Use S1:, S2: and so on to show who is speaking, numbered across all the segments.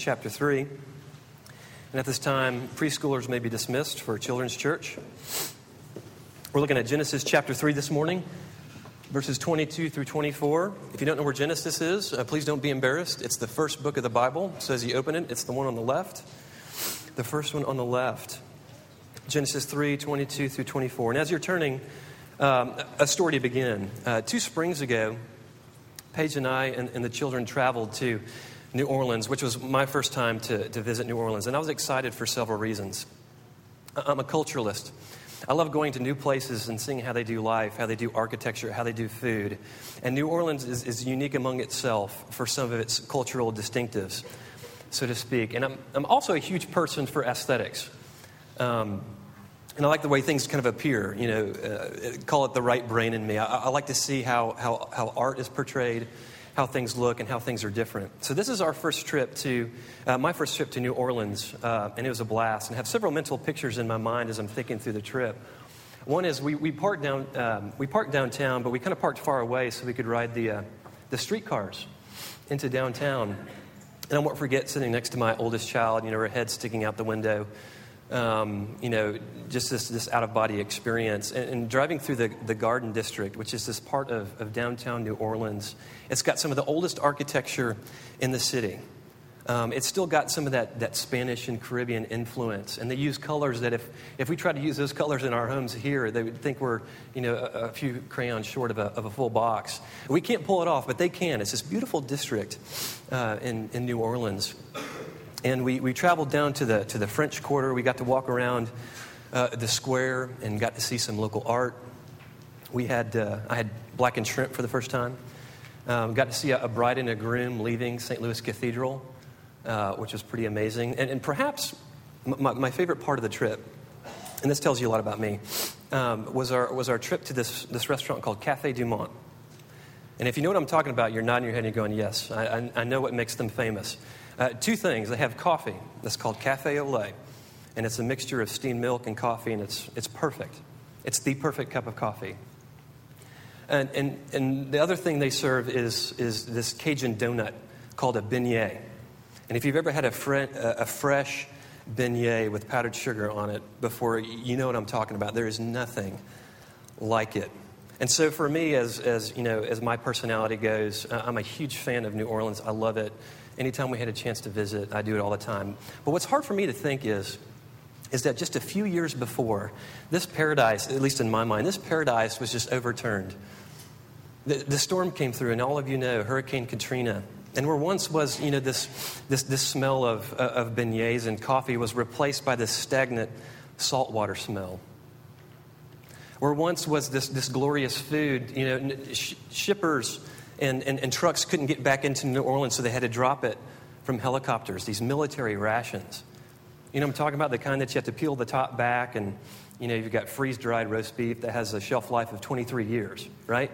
S1: chapter 3. And at this time, preschoolers may be dismissed for children's church. We're looking at Genesis chapter 3 this morning, verses 22 through 24. If you don't know where Genesis is, uh, please don't be embarrassed. It's the first book of the Bible. So as you open it, it's the one on the left. The first one on the left. Genesis 3 22 through 24. And as you're turning, um, a story to begin. Uh, two springs ago, Paige and I and, and, the children traveled to New Orleans, which was my first time to, to visit New Orleans. And I was excited for several reasons. I'm a culturalist. I love going to new places and seeing how they do life, how they do architecture, how they do food. And New Orleans is, is unique among itself for some of its cultural distinctives, so to speak. And I'm, I'm also a huge person for aesthetics. Um, and I like the way things kind of appear, you know, uh, call it the right brain in me. I, I, like to see how, how, how art is portrayed, how things look, and how things are different. So, this is our first trip to, uh, my first trip to New Orleans, uh, and it was a blast. And I have several mental pictures in my mind as I'm thinking through the trip. One is we, we, parked, down, um, we parked downtown, but we kind of parked far away so we could ride the, uh, the streetcars into downtown. And I won't forget sitting next to my oldest child, you know, her head sticking out the window um, you know, just this, this out of body experience. And, and, driving through the, the Garden District, which is this part of, of downtown New Orleans, it's got some of the oldest architecture in the city. Um, it's still got some of that, that Spanish and Caribbean influence. And they use colors that if, if we try to use those colors in our homes here, they would think we're you know, a, a few crayons short of a, of a full box. We can't pull it off, but they can. It's this beautiful district uh, in, in New Orleans. And we, we traveled down to the, to the French Quarter. We got to walk around uh, the square and got to see some local art. We had, uh, I had blackened shrimp for the first time. Um, got to see a, a, bride and a groom leaving St. Louis Cathedral, uh, which was pretty amazing. And, and perhaps my, my, favorite part of the trip, and this tells you a lot about me, um, was, our, was our trip to this, this restaurant called Cafe Du Monde. And if you know what I'm talking about, you're nodding your head and you're going, Yes, I, I, I know what makes them famous. Uh, two things. They have coffee that's called Cafe au lait, and it's a mixture of steamed milk and coffee, and it's, it's perfect. It's the perfect cup of coffee. And, and, and the other thing they serve is, is this Cajun donut called a beignet. And if you've ever had a, fre- a fresh beignet with powdered sugar on it before, you know what I'm talking about. There is nothing like it. And so for me, as, as, you know, as my personality goes, I'm a huge fan of New Orleans. I love it. Anytime we had a chance to visit, I do it all the time. But what's hard for me to think is, is that just a few years before, this paradise, at least in my mind, this paradise was just overturned. The, the storm came through, and all of you know Hurricane Katrina. And where once was, you know, this, this, this smell of, uh, of beignets and coffee was replaced by this stagnant saltwater smell. Where once was this, this glorious food, you know, sh- shippers and, and, and trucks couldn't get back into New Orleans, so they had to drop it from helicopters, these military rations. You know, I'm talking about the kind that you have to peel the top back, and, you know, you've got freeze dried roast beef that has a shelf life of 23 years, right?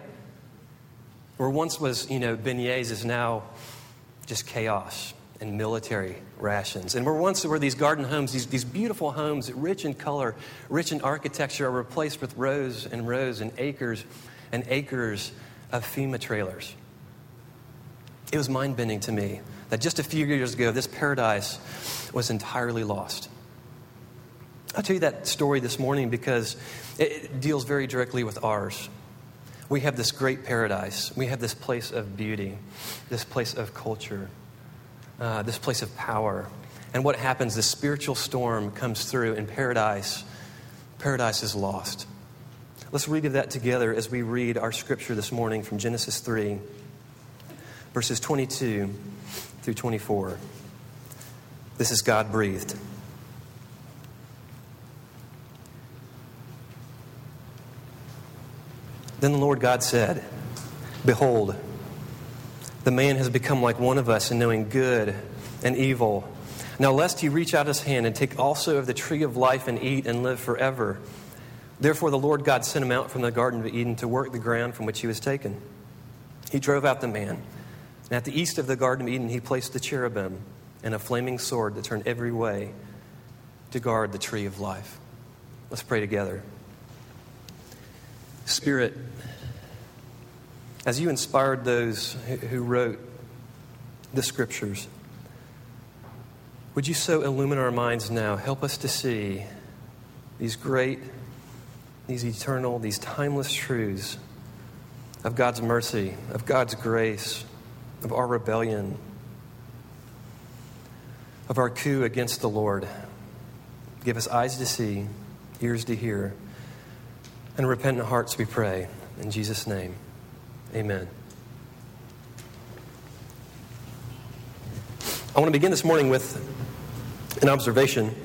S1: Where once was, you know, beignets is now just chaos and military rations. And where once were these garden homes, these, these beautiful homes, rich in color, rich in architecture, are replaced with rows and rows and acres and acres of FEMA trailers. It was mind bending to me that just a few years ago, this paradise was entirely lost. I'll tell you that story this morning because it deals very directly with ours. We have this great paradise. We have this place of beauty, this place of culture, uh, this place of power. And what happens? The spiritual storm comes through, and paradise, paradise is lost. Let's read of that together as we read our scripture this morning from Genesis 3, verses 22 through 24. This is God breathed. Then the Lord God said, Behold, the man has become like one of us in knowing good and evil. Now, lest he reach out his hand and take also of the tree of life and eat and live forever. Therefore, the Lord God sent him out from the Garden of Eden to work the ground from which he was taken. He drove out the man. And at the east of the Garden of Eden, he placed the cherubim and a flaming sword that turned every way to guard the tree of life. Let's pray together. Spirit, as you inspired those who wrote the scriptures, Would you so illumine our minds now? Help us to see these great, these eternal, these timeless truths of God's mercy, of God's grace, of our rebellion, of our coup against the Lord. Give us eyes to see, ears to hear, and repentant hearts, we pray. In Jesus' name, amen. I want to begin this morning with an observation,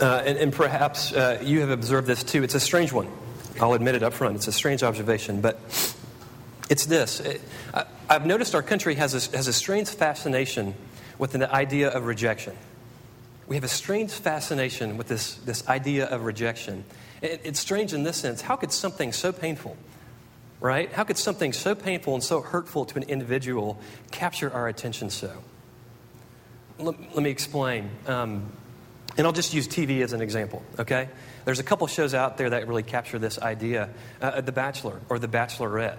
S1: uh, and, and, perhaps uh, you have observed this too. It's a strange one. I'll admit it up front. It's a strange observation, but it's this. I, I've noticed our country has a, has a strange fascination with the idea of rejection. We have a strange fascination with this, this idea of rejection. It, it's strange in this sense. How could something so painful, right? How could something so painful and so hurtful to an individual capture our attention so? Let, let me explain. Um, and I'll just use TV as an example, okay? There's a couple shows out there that really capture this idea uh, The Bachelor or The Bachelorette.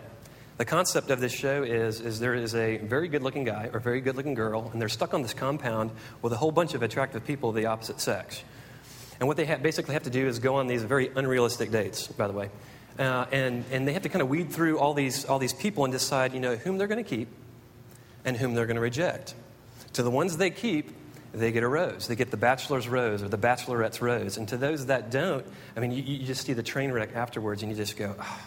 S1: The concept of this show is, is there is a very good looking guy or very good looking girl, and they're stuck on this compound with a whole bunch of attractive people of the opposite sex. And what they ha- basically have to do is go on these very unrealistic dates, by the way. Uh, and, and they have to kind of weed through all these, all these people and decide, you know, whom they're going to keep and whom they're going to reject. To the ones they keep, they get a rose. They get the bachelor's rose or the bachelorette's rose. And to those that don't, I mean, you, you just see the train wreck afterwards and you just go, oh,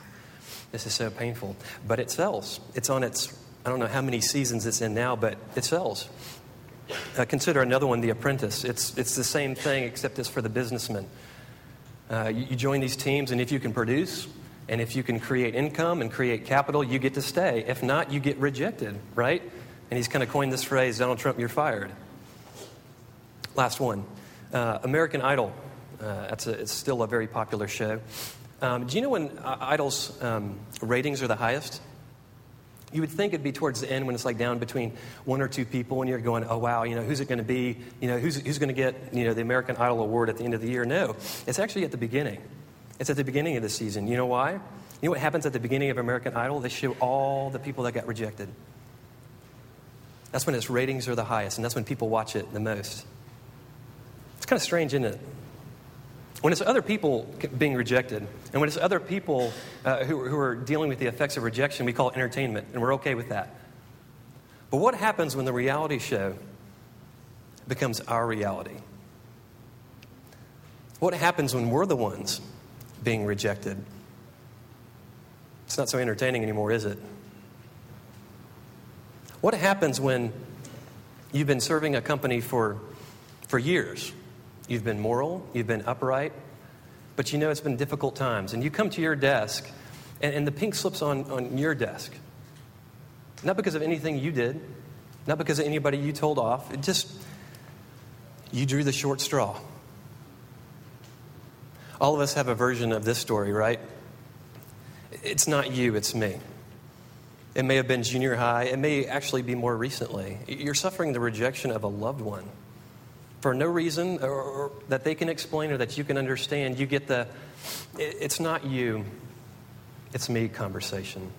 S1: this is so painful. But it sells. It's on its, I don't know how many seasons it's in now, but it sells. Uh, consider another one, The Apprentice. It's, it's the same thing, except it's for the businessman. Uh, you, you join these teams, and if you can produce, and if you can create income and create capital, you get to stay. If not, you get rejected, right? And he's kind of coined this phrase Donald Trump, you're fired. Last one uh, American Idol. Uh, a, it's still a very popular show. Um, do you know when uh, Idol's um, ratings are the highest? You would think it'd be towards the end when it's like down between one or two people, and you're going, "Oh wow, you know, who's it going to be? You know, who's who's going to get you know the American Idol award at the end of the year?" No, it's actually at the beginning. It's at the beginning of the season. You know why? You know what happens at the beginning of American Idol? They show all the people that got rejected. That's when its ratings are the highest, and that's when people watch it the most. Kind of strange, isn't it? When it's other people being rejected, and when it's other people uh, who, who are dealing with the effects of rejection, we call it entertainment, and we're okay with that. But what happens when the reality show becomes our reality? What happens when we're the ones being rejected? It's not so entertaining anymore, is it? What happens when you've been serving a company for, for years? You've been moral, you've been upright, but you know it's been difficult times. And you come to your desk, and, and the pink slips on, on your desk. Not because of anything you did, not because of anybody you told off. It just, you drew the short straw. All of us have a version of this story, right? It's not you, it's me. It may have been junior high, it may actually be more recently. You're suffering the rejection of a loved one for no reason or, or that they can explain or that you can understand, you get the it's not you, it's me conversation.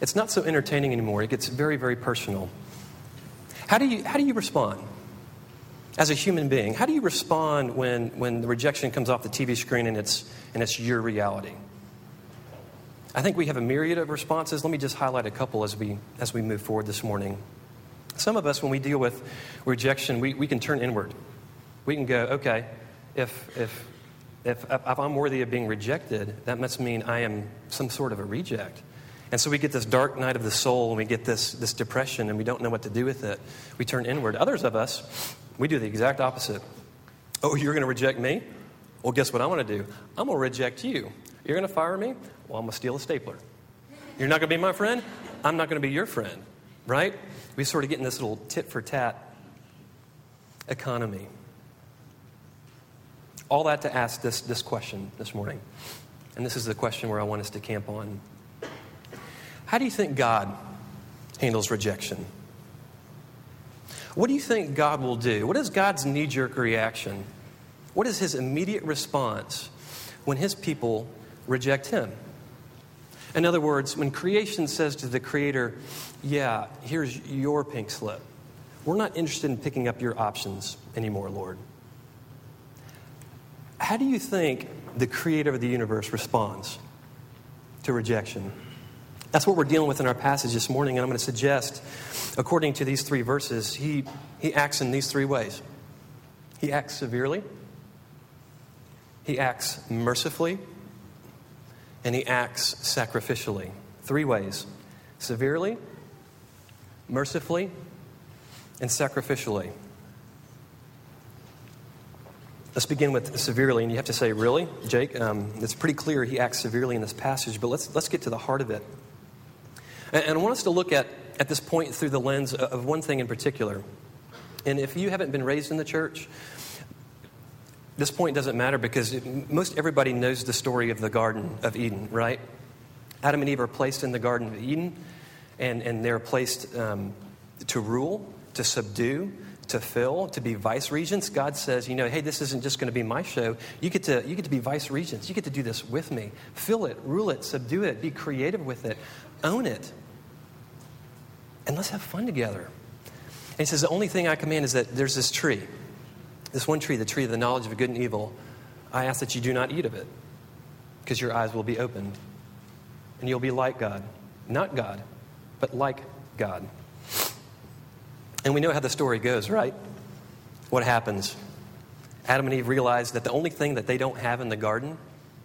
S1: It's not so entertaining anymore. It gets very, very personal. How do you, how do you respond as a human being? How do you respond when, when the rejection comes off the TV screen and it's, and it's your reality? I think we have a myriad of responses. Let me just highlight a couple as we, as we move forward this morning. Some of us, when we deal with rejection, we, we can turn inward. We can go, okay, if, if, if, if I'm worthy of being rejected, that must mean I am some sort of a reject. And so we get this dark night of the soul and we get this, this depression and we don't know what to do with it. We turn inward. Others of us, we do the exact opposite. Oh, you're going to reject me? Well, guess what I'm going to do? I'm going to reject you. You're going to fire me? Well, I'm going to steal a stapler. You're not going to be my friend? I'm not going to be your friend, right? we sort of get in this little tit for tat economy. All that to ask this, this question this morning. And this is the question where I want us to camp on. How do you think God handles rejection? What do you think God will do? What is God's knee jerk reaction? What is his immediate response when his people reject him? In other words, when creation says to the Creator, Yeah, here's your pink slip, We're not interested in picking up your options anymore, Lord. How do you think the creator of the universe responds to rejection? That's what we're dealing with in our passage this morning, and I'm going to suggest, according to these three verses, he, he acts in these three ways. He acts severely, he acts mercifully, and he acts sacrificially. Three ways severely, mercifully, and sacrificially. Let's begin with severely, and you have to say, really, Jake? Um, it's pretty clear he acts severely in this passage, but let's, let's get to the heart of it. And, and I want us to look at, at this point through the lens of one thing in particular. And if you haven't been raised in the church, this point doesn't matter because it, most everybody knows the story of the Garden of Eden, right? Adam and Eve are placed in the Garden of Eden, and, and they're placed um, to rule, to subdue, to fill, to be vice regents. God says, you know, hey, this isn't just going to be my show. You get, to, you get to be vice regents. You get to do this with me. Fill it, rule it, subdue it, be creative with it, own it. And let's have fun together. And he says, the only thing I command is that there's this tree, this one tree, the tree of the knowledge of good and evil. I ask that you do not eat of it because your eyes will be opened and you'll be like God. Not God, but like God. And we know how the story goes, right? What happens? Adam and Eve realize that the only thing that they don't have in the garden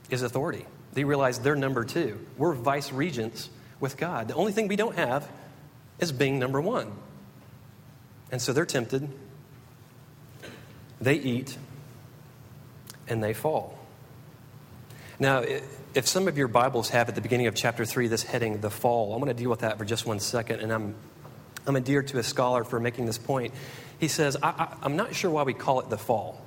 S1: is authority. They realize they're number two. We're vice regents with God. The only thing we don't have is being number one. And so they're tempted, they eat, and they fall. Now, if some of your Bibles have at the beginning of chapter 3 this heading, the fall, I'm going to deal with that for just one second, and I'm I'm endeared to a scholar for making this point. He says, I, am not sure why we call it the fall.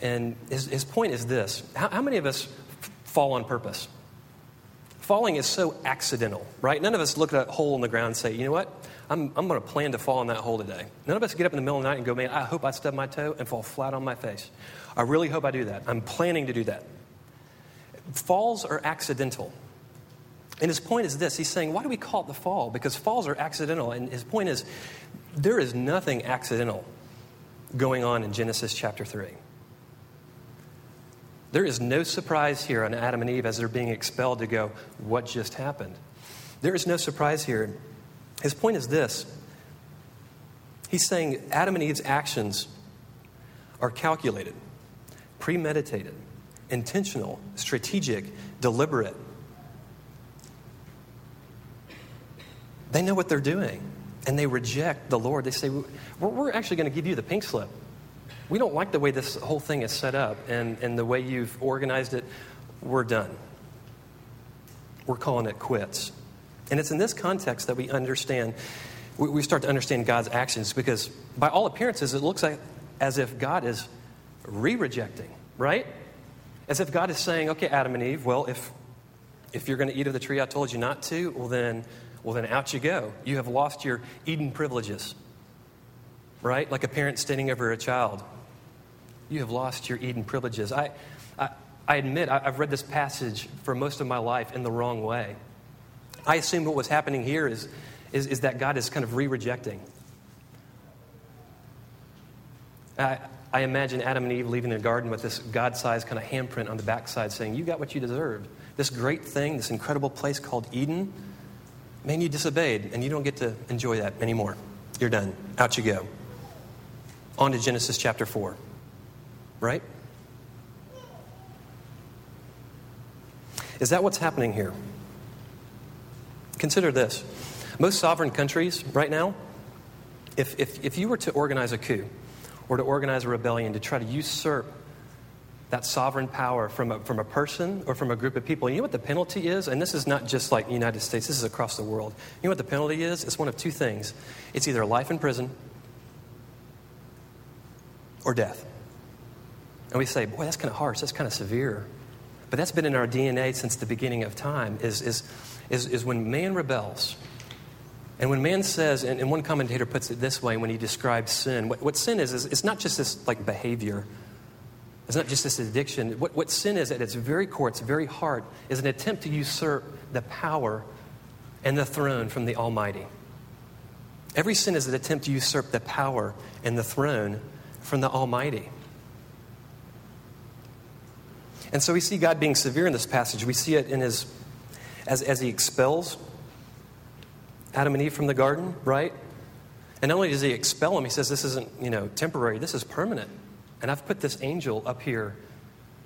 S1: And his, his point is this how, how many of us f- fall on purpose? Falling is so accidental, right? None of us look at a hole in the ground and say, you know what? I'm, I'm going to plan to fall in that hole today. None of us get up in the middle of the night and go, man, I hope I stub my toe and fall flat on my face. I really hope I do that. I'm planning to do that. Falls are accidental. And his point is this he's saying, why do we call it the fall? Because falls are accidental. And his point is, there is nothing accidental going on in Genesis chapter 3. There is no surprise here on Adam and Eve as they're being expelled to go, what just happened? There is no surprise here. His point is this He's saying Adam and Eve's actions are calculated, premeditated, intentional, strategic, deliberate. They know what they're doing, and they reject the Lord. They say, We're, actually going to give you the pink slip. We don't like the way this whole thing is set up and, and the way you've organized it. We're done. We're calling it quits. And it's in this context that we understand, we, start to understand God's actions because, by all appearances, it looks like as if God is re rejecting, right? As if God is saying, okay, Adam and Eve, well, if, if you're going to eat of the tree I told you not to, well, then well, then out you go. You have lost your Eden privileges, right? Like a parent standing over a child. You have lost your Eden privileges. I, I, I admit, I, I've read this passage for most of my life in the wrong way. I assume what was happening here is, is, is that God is kind of re rejecting. I, I imagine Adam and Eve leaving the garden with this God sized kind of handprint on the backside saying, You got what you deserved. This great thing, this incredible place called Eden, man, you disobeyed and you don't get to enjoy that anymore. You're done. Out you go. On to Genesis chapter 4. Right? Is that what's happening here? Consider this. Most sovereign countries right now, if, if, if you were to organize a coup or to organize a rebellion to try to usurp that sovereign power from a, from a person or from a group of people. You know what the penalty is? And this is not just like the United States, this is across the world. You know what the penalty is? It's one of two things it's either life in prison or death. And we say, boy, that's kind of harsh, that's kind of severe. But that's been in our DNA since the beginning of time, is, is, is, is when man rebels. And when man says, and, and one commentator puts it this way when he describes sin, what, what sin is, is it's not just this like behavior it's not just this addiction. What, what sin is at its very core, its very heart, is an attempt to usurp the power and the throne from the Almighty. Every sin is an attempt to usurp the power and the throne from the Almighty. And so we see God being severe in this passage. We see it in his, as, as he expels Adam and Eve from the garden, right? And not only does he expel them, he says this isn't, you know, temporary, this is permanent. And I've put this angel up here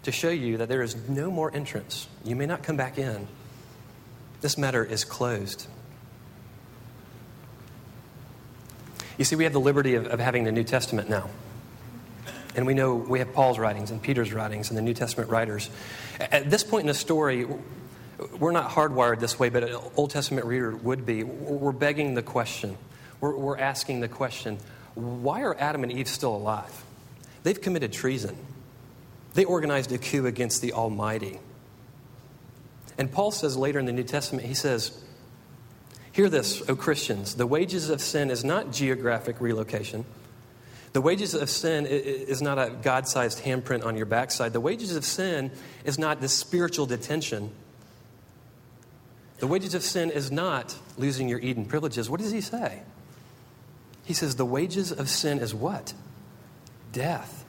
S1: to show you that there is no more entrance. You may not come back in. This matter is closed. You see, we have the liberty of, of having the New Testament now. And we know we have Paul's writings and Peter's writings and the New Testament writers. At this point in the story, we're not hardwired this way, but an Old Testament reader would be. We're begging the question. We're, we're asking the question why are Adam and Eve still alive? They've committed treason, they organized a coup against the Almighty. And Paul says later in the New Testament, he says, Hear this, O Christians. The wages of sin is not geographic relocation. The wages of sin is not a God sized handprint on your backside. The wages of sin is not this spiritual detention. The wages of sin is not losing your Eden privileges. What does he say? He says, The wages of sin is what? Death.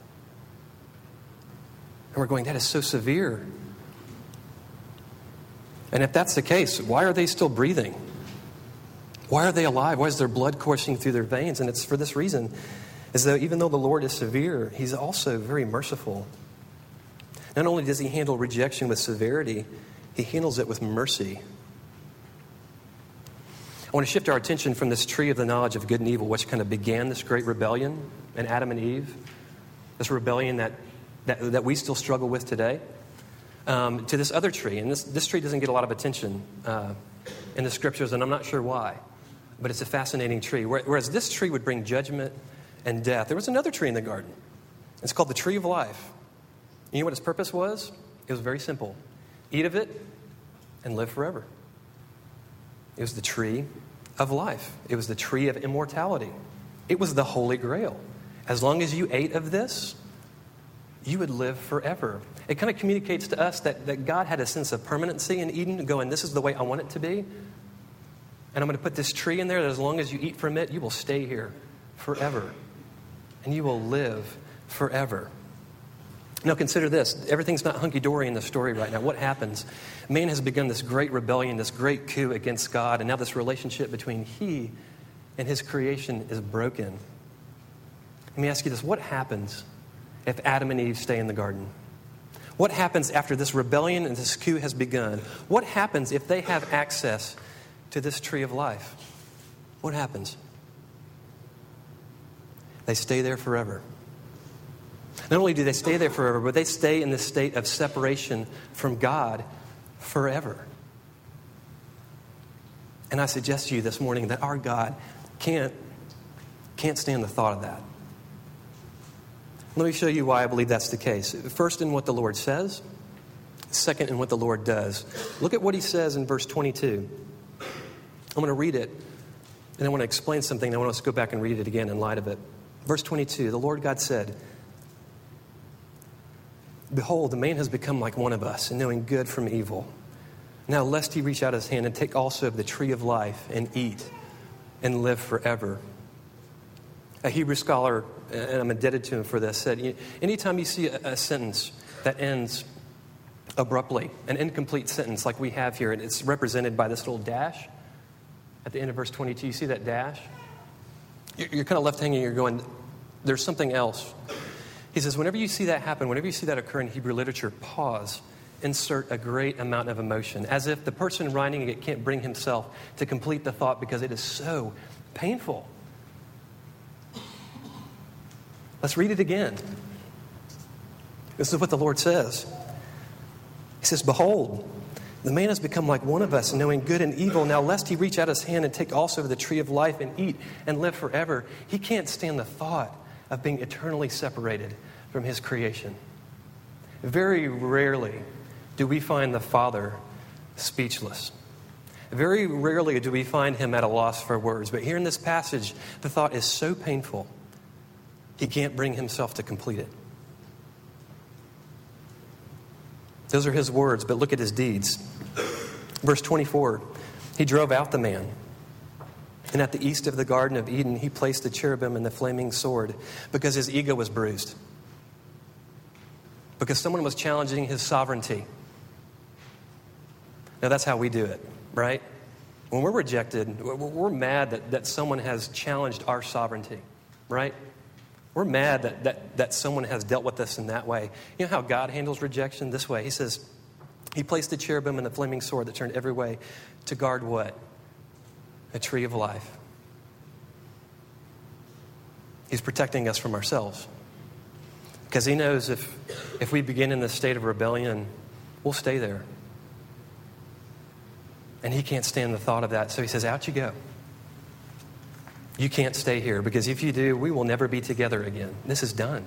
S1: And we're going, That is so severe. And if that's the case, why are they still breathing? Why are they alive? Why is their blood coursing through their veins? And it's for this reason as though even though the Lord is severe, He's also very merciful. Not only does He handle rejection with severity, He handles it with mercy. I want to shift our attention from this tree of the knowledge of good and evil, which kind of began this great rebellion in Adam and Eve, this rebellion that, that, that we still struggle with today, um, to this other tree. And this, this tree doesn't get a lot of attention uh, in the scriptures, and I'm not sure why, but it's a fascinating tree. Whereas this tree would bring judgment and death. There was another tree in the garden. It's called the tree of life. You know what its purpose was? It was very simple eat of it and live forever. It was the tree of life, it was the tree of immortality. It was the Holy Grail. As long as you ate of this, you would live forever. It kind of communicates to us that, that God had a sense of permanency in Eden, going, This is the way I want it to be. And I'm going to put this tree in there that as long as you eat from it, you will stay here forever and you will live forever. Now, consider this everything's not hunky dory in the story right now. What happens? Man has begun this great rebellion, this great coup against God, and now this relationship between he and his creation is broken. Let me ask you this what happens if Adam and Eve stay in the garden? What happens after this rebellion and this coup has begun? What happens if they have access to this tree of life? What happens? They stay there forever. Not only do they stay there forever, but they stay in this state of separation from God forever. And I suggest to you this morning that our God can't, can't stand the thought of that. Let me show you why I believe that's the case. First, in what the Lord says, second, in what the Lord does. Look at what he says in verse 22. I'm going to read it, and I want to explain something, I want us to go back and read it again in light of it. Verse 22 The Lord God said, Behold, the man has become like one of us, in knowing good from evil. Now, lest he reach out his hand and take also of the tree of life and eat and live forever. A Hebrew scholar, and I'm indebted to him for this, said anytime you see a, a sentence that ends abruptly, an incomplete sentence like we have here, and it's represented by this little dash at the end of verse 22, you see that dash? you're kind of left hanging, you're going, there's something else. He says, whenever you see that happen, whenever you see that occur in Hebrew literature, pause, insert a great amount of emotion, as if the person writing it can't bring himself to complete the thought because it is so painful. Let's read it again. This is what the Lord says. He says, Behold, the man has become like one of us, knowing good and evil. Now, lest he reach out his hand and take also of the tree of life and eat and live forever, he can't stand the thought of being eternally separated from his creation. Very rarely do we find the Father speechless. Very rarely do we find him at a loss for words. But here in this passage, the thought is so painful, he can't bring himself to complete it. Those are his words, but look at his deeds. Verse 24 He drove out the man And at the east of the Garden of Eden, he placed the cherubim and the flaming sword because his ego was bruised. Because someone was challenging his sovereignty. Now, that's how we do it, right? When we're rejected, we're mad that, that someone has challenged our sovereignty, right? We're mad that, that, that someone has dealt with us in that way. You know how God handles rejection? This way. He says, He placed the cherubim and the flaming sword that turned every way to guard what? A tree of life. He's protecting us from ourselves. Because He knows if, if we begin in this state of rebellion, we'll stay there. And He can't stand the thought of that. So He says, Out you go. You can't stay here because if you do, we will never be together again. This is done.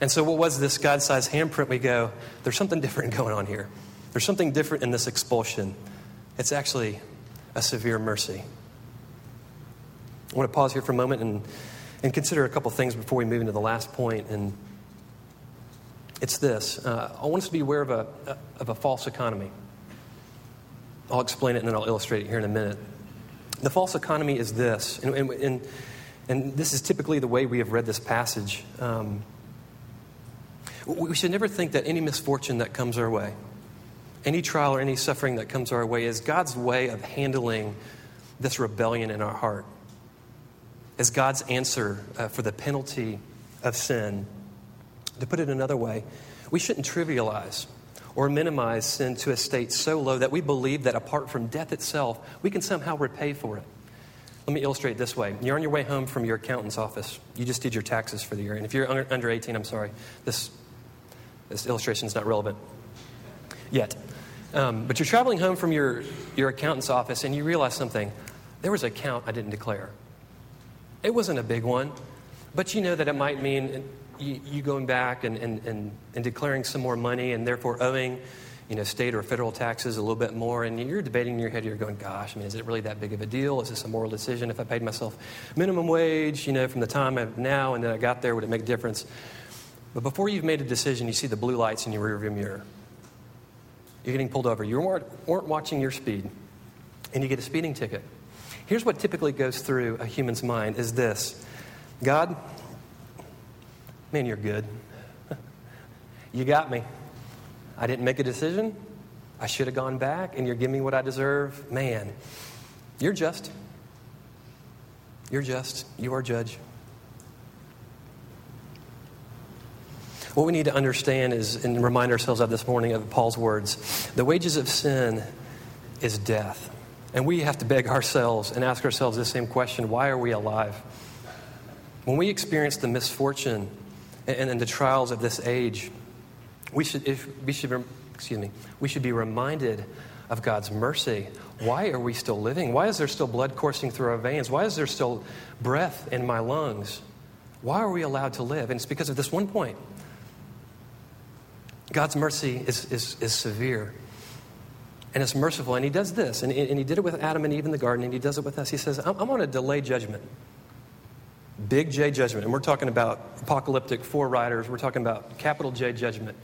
S1: And so, what was this God sized handprint? We go, there's something different going on here. There's something different in this expulsion. It's actually a severe mercy. I want to pause here for a moment and, and consider a couple things before we move into the last point. And it's this uh, I want us to be aware of a, of a false economy. I'll explain it and then I'll illustrate it here in a minute. The false economy is this, and, and, and, and this is typically the way we have read this passage. Um, we should never think that any misfortune that comes our way, any trial or any suffering that comes our way, is God's way of handling this rebellion in our heart, as God's answer uh, for the penalty of sin. To put it another way, we shouldn't trivialize or minimize sin to a state so low that we believe that apart from death itself, we can somehow repay for it. Let me illustrate this way. You're on your way home from your accountant's office. You just did your taxes for the year. And if you're under 18, I'm sorry, this, this illustration is not relevant yet. Um, but you're traveling home from your, your accountant's office and you realize something. There was a account I didn't declare. It wasn't a big one, but you know that it might mean you, you going back and, and, and, and declaring some more money and therefore owing you know, state or federal taxes a little bit more, and you're debating in your head, you're going, gosh, I mean, is it really that big of a deal? Is this a moral decision? If I paid myself minimum wage, you know, from the time of now and then I got there, would it make a difference? But before you've made a decision, you see the blue lights in your rearview mirror. You're getting pulled over. You weren't, weren't watching your speed, and you get a speeding ticket. Here's what typically goes through a human's mind is this God, Man, you're good. you got me. I didn't make a decision. I should have gone back, and you're giving me what I deserve. Man, you're just. You're just. You are judge. What we need to understand is, and remind ourselves of this morning of Paul's words the wages of sin is death. And we have to beg ourselves and ask ourselves the same question why are we alive? When we experience the misfortune and, and the trials of this age, we should, if, we should, excuse me, we should be reminded of God's mercy. Why are we still living? Why is there still blood coursing through our veins? Why is there still breath in my lungs? Why are we allowed to live? And it's because of this one point. God's mercy is, is, is severe and it's merciful. And He does this, and, and He did it with Adam and Eve in the garden, and He does it with us. He says, I'm, I'm going to delay judgment. Big J judgment. And we're talking about apocalyptic four riders. We're talking about capital J judgment.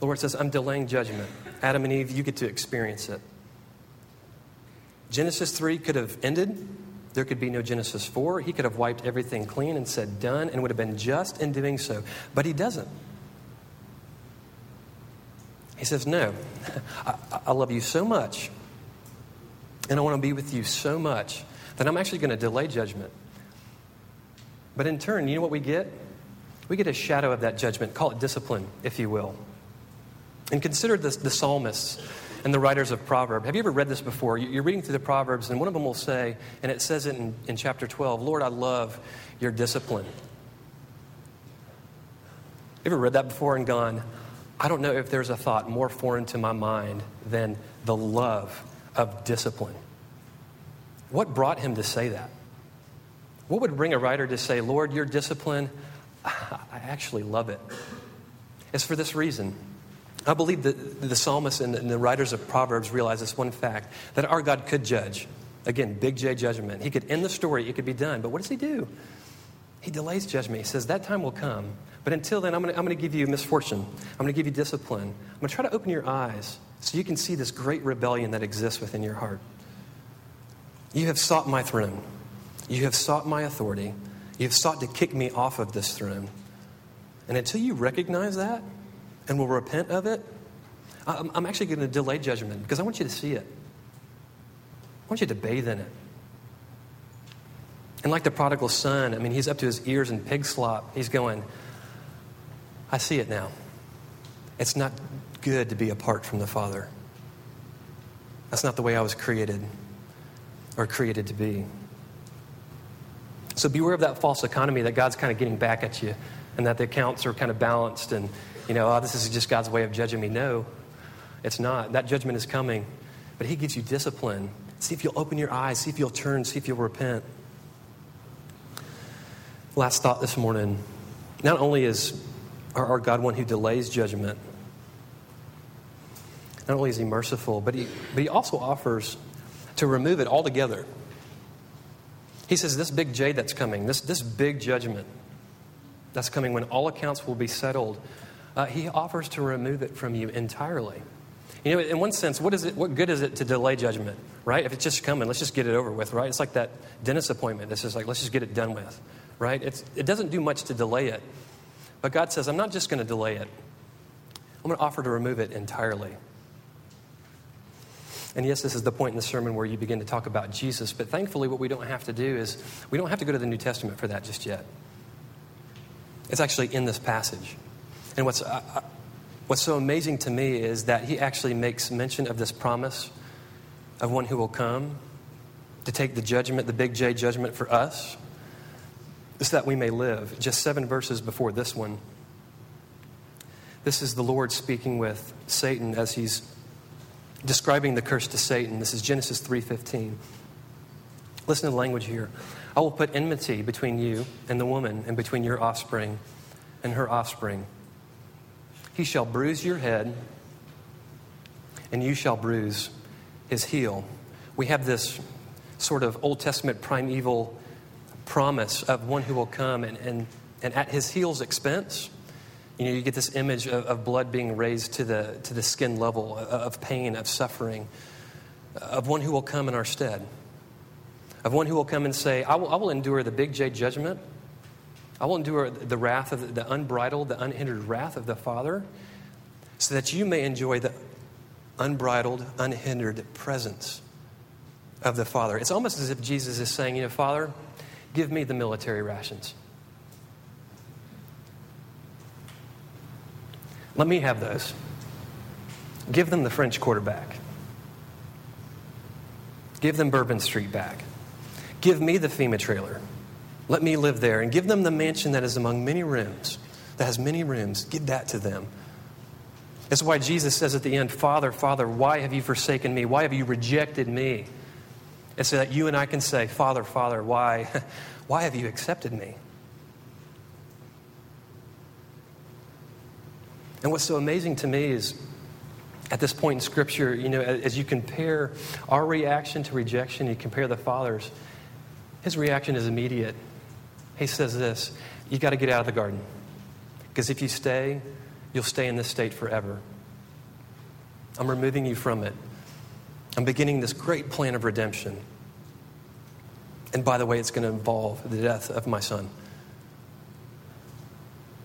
S1: The Lord says, I'm delaying judgment. Adam and Eve, you get to experience it. Genesis 3 could have ended. There could be no Genesis 4. He could have wiped everything clean and said, done, and would have been just in doing so. But he doesn't. He says, No, I, I love you so much, and I want to be with you so much that I'm actually going to delay judgment. But in turn, you know what we get? We get a shadow of that judgment. Call it discipline, if you will. And consider this, the psalmists and the writers of Proverbs. Have you ever read this before? You're reading through the Proverbs, and one of them will say, and it says it in, in chapter 12 Lord, I love your discipline. You ever read that before and gone, I don't know if there's a thought more foreign to my mind than the love of discipline. What brought him to say that? What would bring a writer to say, Lord, your discipline, I actually love it? It's for this reason. I believe that the psalmist and the writers of Proverbs realize this one fact that our God could judge. Again, big J judgment. He could end the story, it could be done. But what does he do? He delays judgment. He says, That time will come. But until then, I'm going to give you misfortune. I'm going to give you discipline. I'm going to try to open your eyes so you can see this great rebellion that exists within your heart. You have sought my throne. You have sought my authority. You have sought to kick me off of this throne. And until you recognize that and will repent of it, I'm, actually going to delay judgment because I want you to see it. I want you to bathe in it. And like the prodigal son, I mean, he's up to his ears in pig slop. He's going, I see it now. It's not good to be apart from the Father. That's not the way I was created or created to be. So beware of that false economy that God's kind of getting back at you and that the accounts are kind of balanced and, you know, oh, this is just God's way of judging me. No, it's not. That judgment is coming. But He gives you discipline. See if you'll open your eyes, see if you'll turn, see if you'll repent. Last thought this morning not only is our, God one who delays judgment, not only is He merciful, but He, but he also offers to remove it altogether. He says, This big J that's coming, this, this big judgment that's coming when all accounts will be settled, uh, He offers to remove it from you entirely. You know, in one sense, what, is it, what good is it to delay judgment, right? If it's just coming, let's just get it over with, right? It's like that dentist appointment. It's just like, let's just get it done with, right? It's, it doesn't do much to delay it. But God says, I'm not just going to delay it, I'm going to offer to remove it entirely. And yes, this is the point in the sermon where you begin to talk about Jesus, but thankfully, what we don't have to do is we don't have to go to the New Testament for that just yet. It's actually in this passage. And what's, uh, uh what's so amazing to me is that he actually makes mention of this promise of one who will come to take the judgment, the big J judgment for us, so that we may live. Just seven verses before this one. This is the Lord speaking with Satan as he's describing the curse to Satan. This is Genesis 3:15. Listen to the language here. I will put enmity between you and the woman and between your offspring and her offspring. He shall bruise your head and you shall bruise his heel. We have this sort of Old Testament primeval promise of one who will come and, and, and at his heel's expense you know, you get this image of, of blood being raised to the, to the skin level, of pain, of suffering, of one who will come in our stead, of one who will come and say, I will, I will endure the big J judgment. I will endure the wrath of the, the unbridled, the unhindered wrath of the Father, so that you may enjoy the unbridled, unhindered presence of the Father. It's almost as if Jesus is saying, You know, Father, give me the military rations. Let me have those. Give them the French Quarter back. Give them Bourbon Street back. Give me the FEMA trailer. Let me live there. And give them the mansion that is among many rooms, that has many rooms. Give that to them. That's why Jesus says at the end, Father, Father, why have you forsaken me? Why have you rejected me? And so that you and I can say, Father, Father, why, why have you accepted me? And what's so amazing to me is at this point in Scripture, you know, as you compare our reaction to rejection, you compare the Father's, his reaction is immediate. He says this You got to get out of the garden. Because if you stay, you'll stay in this state forever. I'm removing you from it. I'm beginning this great plan of redemption. And by the way, it's going to involve the death of my son.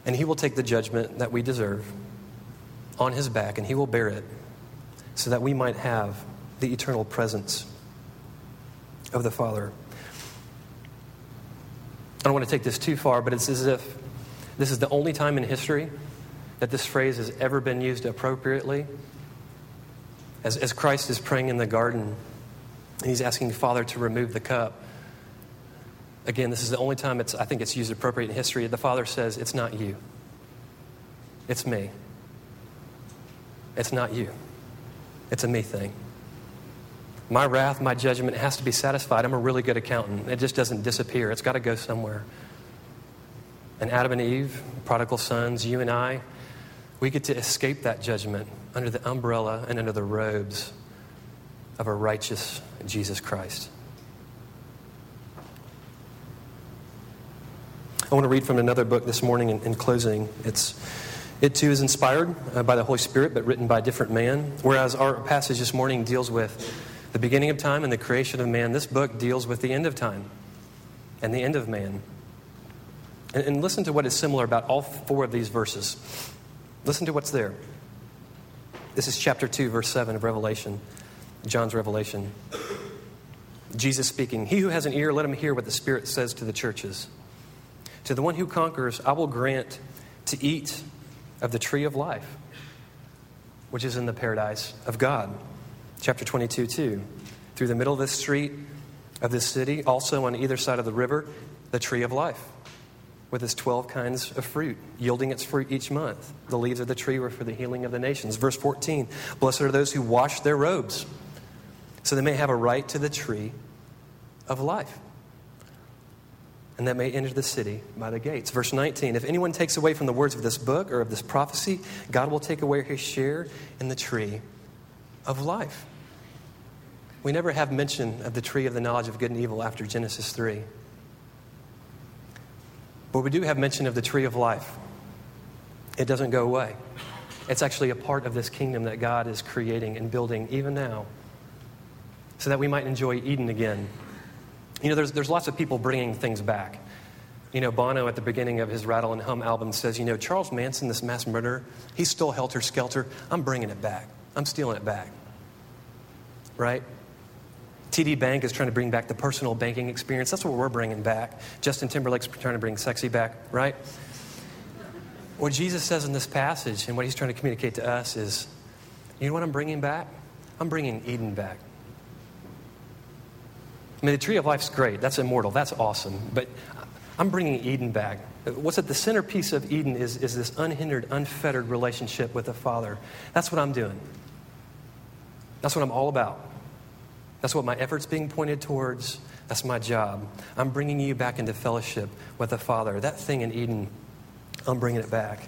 S1: And he will take the judgment that we deserve on his back, and he will bear it so that we might have the eternal presence of the Father. I don't want to take this too far, but it's as if this is the only time in history that this phrase has ever been used appropriately. As, as Christ is praying in the garden, and he's asking the Father to remove the cup. Again, this is the only time it's, I think it's used appropriate in history. The Father says, It's not you, it's me. It's not you, it's a me thing. My wrath, my judgment has to be satisfied. I'm a really good accountant. It just doesn't disappear, it's got to go somewhere. And Adam and Eve, prodigal sons, you and I, we get to escape that judgment under the umbrella and under the robes of a righteous Jesus Christ. I want to read from another book this morning in, in closing. It's it too is inspired uh, by the Holy Spirit, but written by a different man. Whereas our passage this morning deals with the beginning of time and the creation of man, this book deals with the end of time and the end of man. And, and listen to what is similar about all four of these verses. Listen to what's there. This is chapter 2, verse 7 of Revelation, John's Revelation. Jesus speaking, He who has an ear, let him hear what the Spirit says to the churches. To the one who conquers, I will grant to eat of the tree of life, which is in the paradise of God. Chapter 22, 2. Through the middle of the street of this city, also on either side of the river, the tree of life, with its 12 kinds of fruit, yielding its fruit each month. The leaves of the tree were for the healing of the nations. Verse 14 Blessed are those who wash their robes, so they may have a right to the tree of life. And that may enter the city by the gates. Verse 19 If anyone takes away from the words of this book or of this prophecy, God will take away his share in the tree of life. We never have mention of the tree of the knowledge of good and evil after Genesis 3. But we do have mention of the tree of life. It doesn't go away. It's actually a part of this kingdom that God is creating and building even now so that we might enjoy Eden again. You know, there's, there's lots of people bringing things back. You know, Bono at the beginning of his Rattle and Hum album says, you know, Charles Manson, this mass murderer, he's still helter skelter. I'm bringing it back. I'm stealing it back. Right? TD Bank is trying to bring back the personal banking experience. That's what we're bringing back. Justin Timberlake's trying to bring sexy back, right? What Jesus says in this passage and what he's trying to communicate to us is you know what I'm bringing back? I'm bringing Eden back. I mean, the tree of life's great. That's immortal. That's awesome. But I'm bringing Eden back. What's at the centerpiece of Eden is, is this unhindered, unfettered relationship with the Father. That's what I'm doing. That's what I'm all about. That's what my effort's being pointed towards. That's my job. I'm bringing you back into fellowship with the Father. That thing in Eden, I'm bringing it back.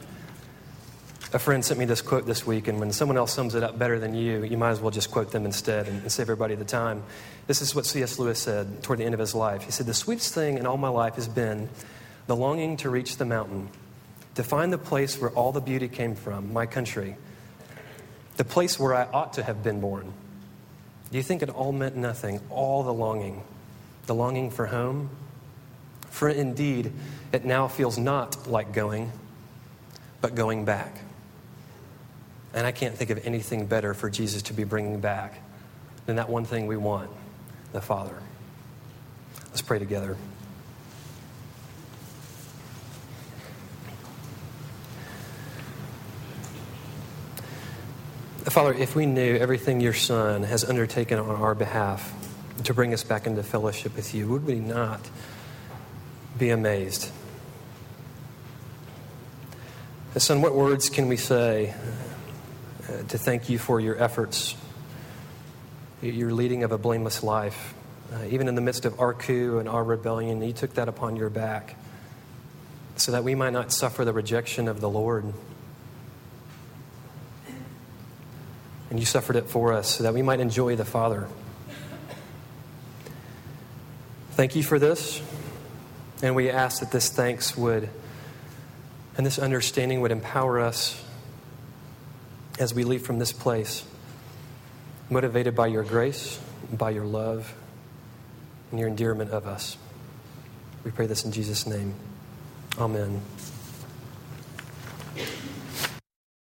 S1: A friend sent me this quote this week, and when someone else sums it up better than you, you might as well just quote them instead and, and save everybody the time. This is what C.S. Lewis said toward the end of his life. He said, The sweetest thing in all my life has been the longing to reach the mountain, to find the place where all the beauty came from, my country, the place where I ought to have been born. Do you think it all meant nothing? All the longing, the longing for home? For indeed, it now feels not like going, but going back. And I can't think of anything better for Jesus to be bringing back than that one thing we want the Father. Let's pray together. Father, if we knew everything your Son has undertaken on our behalf to bring us back into fellowship with you, would we not be amazed? Son, what words can we say to thank you for your efforts, your leading of a blameless life. Uh, even in the midst of our coup and our rebellion, you took that upon your back so that we might not suffer the rejection of the Lord. And you suffered it for us so that we might enjoy the Father. Thank you for this. And we ask that this thanks would and this understanding would empower us as we leave from this place, motivated by your grace, by your love, and your endearment of us. We pray this in Jesus' name. Amen.